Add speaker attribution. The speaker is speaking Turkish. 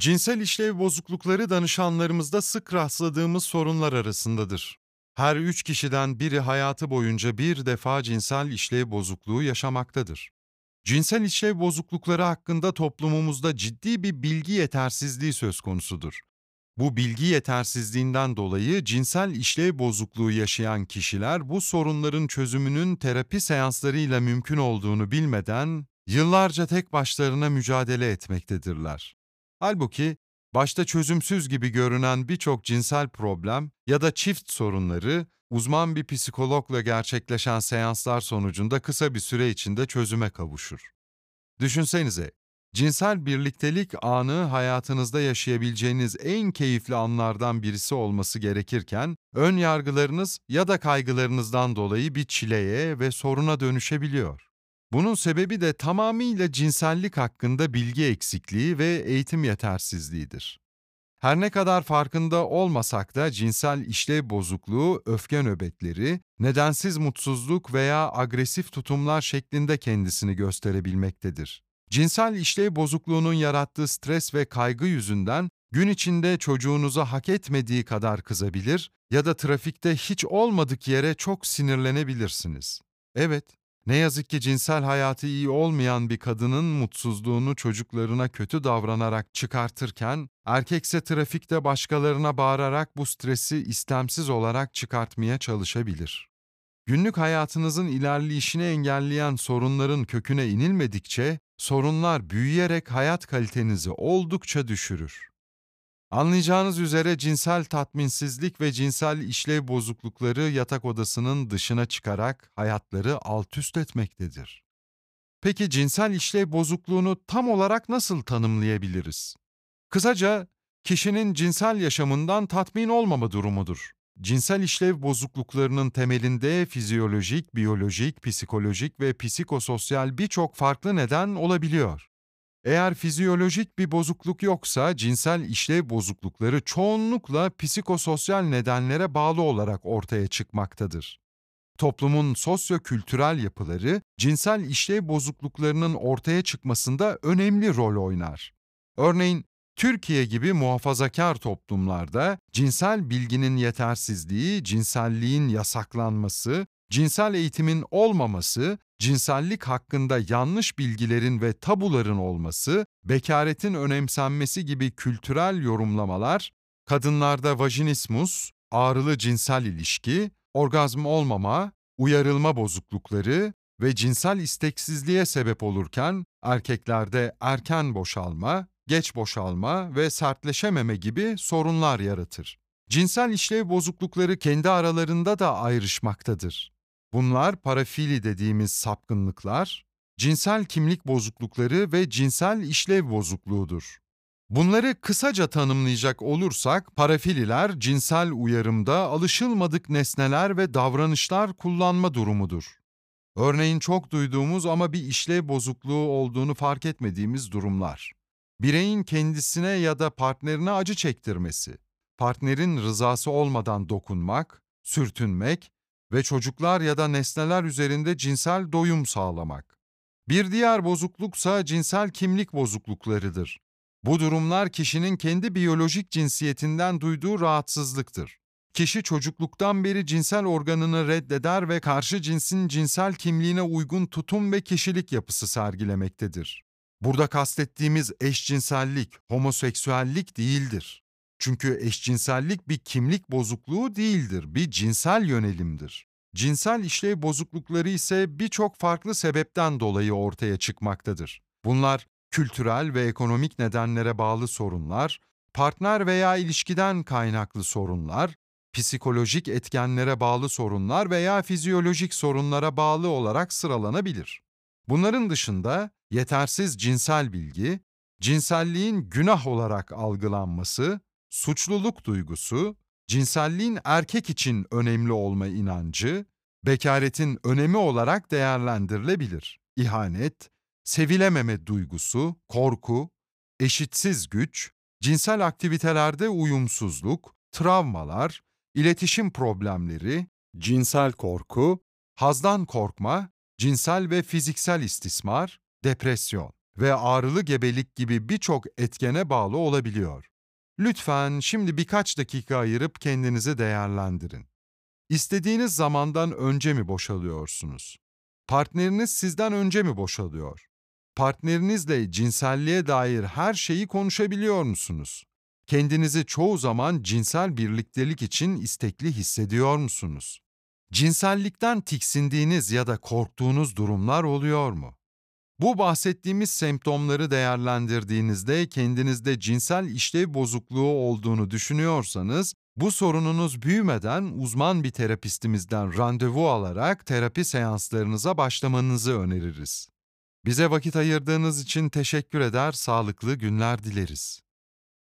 Speaker 1: Cinsel işlev bozuklukları danışanlarımızda sık rastladığımız sorunlar arasındadır. Her üç kişiden biri hayatı boyunca bir defa cinsel işlev bozukluğu yaşamaktadır. Cinsel işlev bozuklukları hakkında toplumumuzda ciddi bir bilgi yetersizliği söz konusudur. Bu bilgi yetersizliğinden dolayı cinsel işlev bozukluğu yaşayan kişiler bu sorunların çözümünün terapi seanslarıyla mümkün olduğunu bilmeden yıllarca tek başlarına mücadele etmektedirler. Halbuki başta çözümsüz gibi görünen birçok cinsel problem ya da çift sorunları uzman bir psikologla gerçekleşen seanslar sonucunda kısa bir süre içinde çözüme kavuşur. Düşünsenize, cinsel birliktelik anı hayatınızda yaşayabileceğiniz en keyifli anlardan birisi olması gerekirken, ön yargılarınız ya da kaygılarınızdan dolayı bir çileye ve soruna dönüşebiliyor. Bunun sebebi de tamamıyla cinsellik hakkında bilgi eksikliği ve eğitim yetersizliğidir. Her ne kadar farkında olmasak da cinsel işlev bozukluğu, öfke nöbetleri, nedensiz mutsuzluk veya agresif tutumlar şeklinde kendisini gösterebilmektedir. Cinsel işlev bozukluğunun yarattığı stres ve kaygı yüzünden gün içinde çocuğunuza hak etmediği kadar kızabilir ya da trafikte hiç olmadık yere çok sinirlenebilirsiniz. Evet, ne yazık ki cinsel hayatı iyi olmayan bir kadının mutsuzluğunu çocuklarına kötü davranarak çıkartırken, erkekse trafikte başkalarına bağırarak bu stresi istemsiz olarak çıkartmaya çalışabilir. Günlük hayatınızın ilerleyişini engelleyen sorunların köküne inilmedikçe, sorunlar büyüyerek hayat kalitenizi oldukça düşürür. Anlayacağınız üzere cinsel tatminsizlik ve cinsel işlev bozuklukları yatak odasının dışına çıkarak hayatları alt üst etmektedir. Peki cinsel işlev bozukluğunu tam olarak nasıl tanımlayabiliriz? Kısaca, kişinin cinsel yaşamından tatmin olmama durumudur. Cinsel işlev bozukluklarının temelinde fizyolojik, biyolojik, psikolojik ve psikososyal birçok farklı neden olabiliyor. Eğer fizyolojik bir bozukluk yoksa cinsel işlev bozuklukları çoğunlukla psikososyal nedenlere bağlı olarak ortaya çıkmaktadır. Toplumun sosyo-kültürel yapıları cinsel işlev bozukluklarının ortaya çıkmasında önemli rol oynar. Örneğin Türkiye gibi muhafazakar toplumlarda cinsel bilginin yetersizliği, cinselliğin yasaklanması, cinsel eğitimin olmaması, cinsellik hakkında yanlış bilgilerin ve tabuların olması, bekaretin önemsenmesi gibi kültürel yorumlamalar, kadınlarda vajinismus, ağrılı cinsel ilişki, orgazm olmama, uyarılma bozuklukları ve cinsel isteksizliğe sebep olurken erkeklerde erken boşalma, geç boşalma ve sertleşememe gibi sorunlar yaratır. Cinsel işlev bozuklukları kendi aralarında da ayrışmaktadır. Bunlar parafili dediğimiz sapkınlıklar, cinsel kimlik bozuklukları ve cinsel işlev bozukluğudur. Bunları kısaca tanımlayacak olursak, parafililer cinsel uyarımda alışılmadık nesneler ve davranışlar kullanma durumudur. Örneğin çok duyduğumuz ama bir işlev bozukluğu olduğunu fark etmediğimiz durumlar. Bireyin kendisine ya da partnerine acı çektirmesi, partnerin rızası olmadan dokunmak, sürtünmek ve çocuklar ya da nesneler üzerinde cinsel doyum sağlamak. Bir diğer bozukluksa cinsel kimlik bozukluklarıdır. Bu durumlar kişinin kendi biyolojik cinsiyetinden duyduğu rahatsızlıktır. Kişi çocukluktan beri cinsel organını reddeder ve karşı cinsin cinsel kimliğine uygun tutum ve kişilik yapısı sergilemektedir. Burada kastettiğimiz eşcinsellik, homoseksüellik değildir. Çünkü eşcinsellik bir kimlik bozukluğu değildir, bir cinsel yönelimdir. Cinsel işlev bozuklukları ise birçok farklı sebepten dolayı ortaya çıkmaktadır. Bunlar kültürel ve ekonomik nedenlere bağlı sorunlar, partner veya ilişkiden kaynaklı sorunlar, psikolojik etkenlere bağlı sorunlar veya fizyolojik sorunlara bağlı olarak sıralanabilir. Bunların dışında yetersiz cinsel bilgi, cinselliğin günah olarak algılanması, suçluluk duygusu, cinselliğin erkek için önemli olma inancı, bekaretin önemi olarak değerlendirilebilir. İhanet, sevilememe duygusu, korku, eşitsiz güç, cinsel aktivitelerde uyumsuzluk, travmalar, iletişim problemleri, cinsel korku, hazdan korkma, cinsel ve fiziksel istismar, depresyon. ve ağrılı gebelik gibi birçok etkene bağlı olabiliyor. Lütfen şimdi birkaç dakika ayırıp kendinizi değerlendirin. İstediğiniz zamandan önce mi boşalıyorsunuz? Partneriniz sizden önce mi boşalıyor? Partnerinizle cinselliğe dair her şeyi konuşabiliyor musunuz? Kendinizi çoğu zaman cinsel birliktelik için istekli hissediyor musunuz? Cinsellikten tiksindiğiniz ya da korktuğunuz durumlar oluyor mu? Bu bahsettiğimiz semptomları değerlendirdiğinizde kendinizde cinsel işlev bozukluğu olduğunu düşünüyorsanız, bu sorununuz büyümeden uzman bir terapistimizden randevu alarak terapi seanslarınıza başlamanızı öneririz. Bize vakit ayırdığınız için teşekkür eder, sağlıklı günler dileriz.